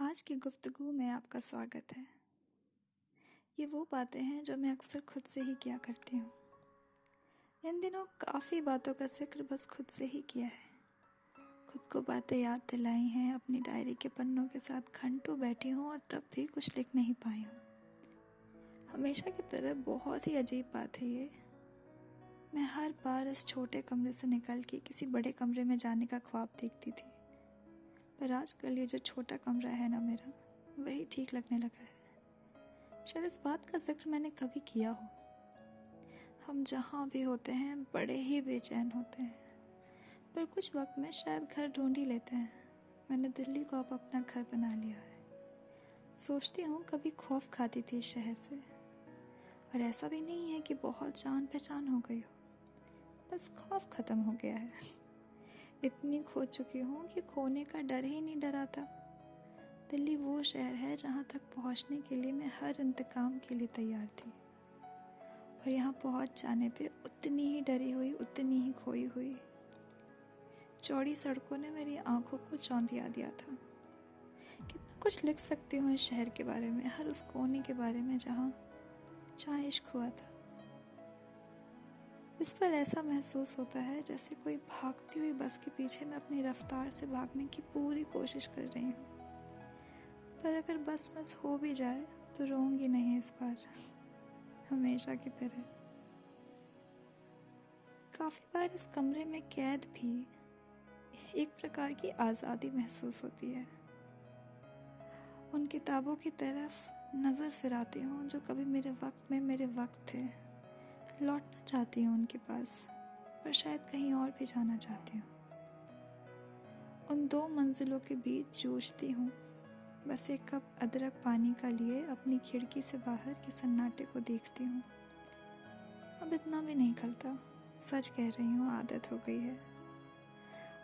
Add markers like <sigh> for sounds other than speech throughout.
आज की गुफ्तगु में आपका स्वागत है। ये वो बातें हैं जो मैं अक्सर खुद से ही किया करती हूँ। इन दिनों काफ़ी बातों का ज़िक्र बस खुद से ही किया है। खुद को बातें याद दिलाई हैं, अपनी डायरी के पन्नों के साथ घंटों बैठी हूँ और तब भी कुछ लिख नहीं पाई हूँ। हमेशा की तरह बहुत ही अजीब बात है ये। मैं हर बार इस छोटे कमरे से निकल के किसी बड़े कमरे में जाने का ख्वाब देखती थी। पर आजकल ये जो छोटा कमरा है ना मेरा, वही ठीक लगने लगा है। शायद इस बात का ज़िक्र मैंने कभी किया हो। हम जहाँ भी होते हैं, बड़े ही बेचैन होते हैं। पर कुछ वक्त में शायद घर ढूंढ ही लेते हैं। मैंने दिल्ली को अब अपना घर बना लिया है। सोचती हूँ कभी खौफ खाती थी इस शहर से। और ऐसा भी नहीं है कि बहुत जान पहचान हो गई हो। बस खौफ ख़त्म हो गया है। इतनी खो चुकी हूँ कि खोने का डर ही नहीं डरा था। दिल्ली वो शहर है जहाँ तक पहुँचने के लिए मैं हर इंतकाम के लिए तैयार थी। और यहाँ पहुँच जाने पे उतनी ही डरी हुई, उतनी ही खोई हुई। चौड़ी सड़कों ने मेरी आँखों को चौंधिया दिया था। कितना कुछ लिख सकती हूँ इस शहर के बारे में, हर उस कोने के बारे में जहाँ जहाँ इश्क हुआ था। इस पर ऐसा महसूस होता है जैसे कोई भागती हुई बस के पीछे मैं अपनी रफ्तार से भागने की पूरी कोशिश कर रही हूँ। पर अगर बस मिस हो भी जाए तो रोऊँगी नहीं इस बार। हमेशा की तरह। काफ़ी बार इस कमरे में कैद भी एक प्रकार की आज़ादी महसूस होती है। उन किताबों की तरफ़ नज़र फिराती हूँ जो कभी मेरे वक्त में मेरे वक्त थे। लौटना चाहती हूँ उनके पास, पर शायद कहीं और भी जाना चाहती हूँ। उन दो मंजिलों के बीच जूझती हूँ। बस एक कप अदरक पानी का लिए अपनी खिड़की से बाहर के सन्नाटे को देखती हूँ। अब इतना भी नहीं खलता। सच कह रही हूँ, आदत हो गई है।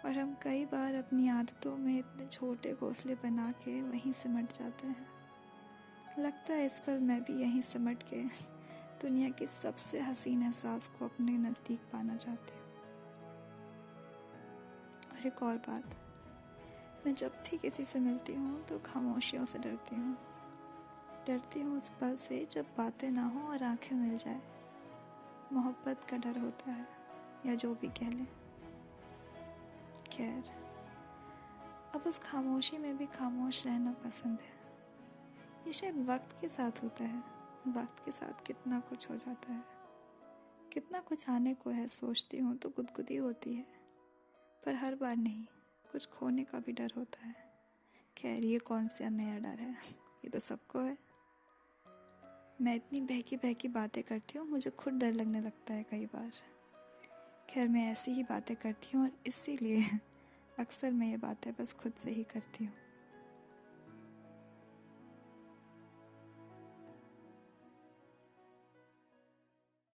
और हम कई बार अपनी आदतों में इतने छोटे घोंसले बना के वहीं सिमट जाते हैं। लगता है इस पर मैं भी यहीं सिमट के दुनिया के सबसे हसीन एहसास को अपने नज़दीक पाना चाहती हूँ। और एक और बात, मैं जब भी किसी से मिलती हूँ तो खामोशियों से डरती हूँ। डरती हूँ उस पल से जब बातें ना हों और आँखें मिल जाए। मोहब्बत का डर होता है, या जो भी कह लें। खैर, अब उस खामोशी में भी खामोश रहना पसंद है। ये शायद वक्त के साथ होता है। वक्त के साथ कितना कुछ हो जाता है। कितना कुछ आने को है, सोचती हूँ तो गुदगुदी होती है। पर हर बार नहीं, कुछ खोने का भी डर होता है। खैर, ये कौन सा नया डर है? ये तो सबको है। मैं इतनी बहकी बहकी बातें करती हूँ, मुझे खुद डर लगने लगता है कई बार। खैर, मैं ऐसी ही बातें करती हूँ और इसीलिए <laughs> अक्सर मैं ये बातें बस खुद से ही करती हूँ।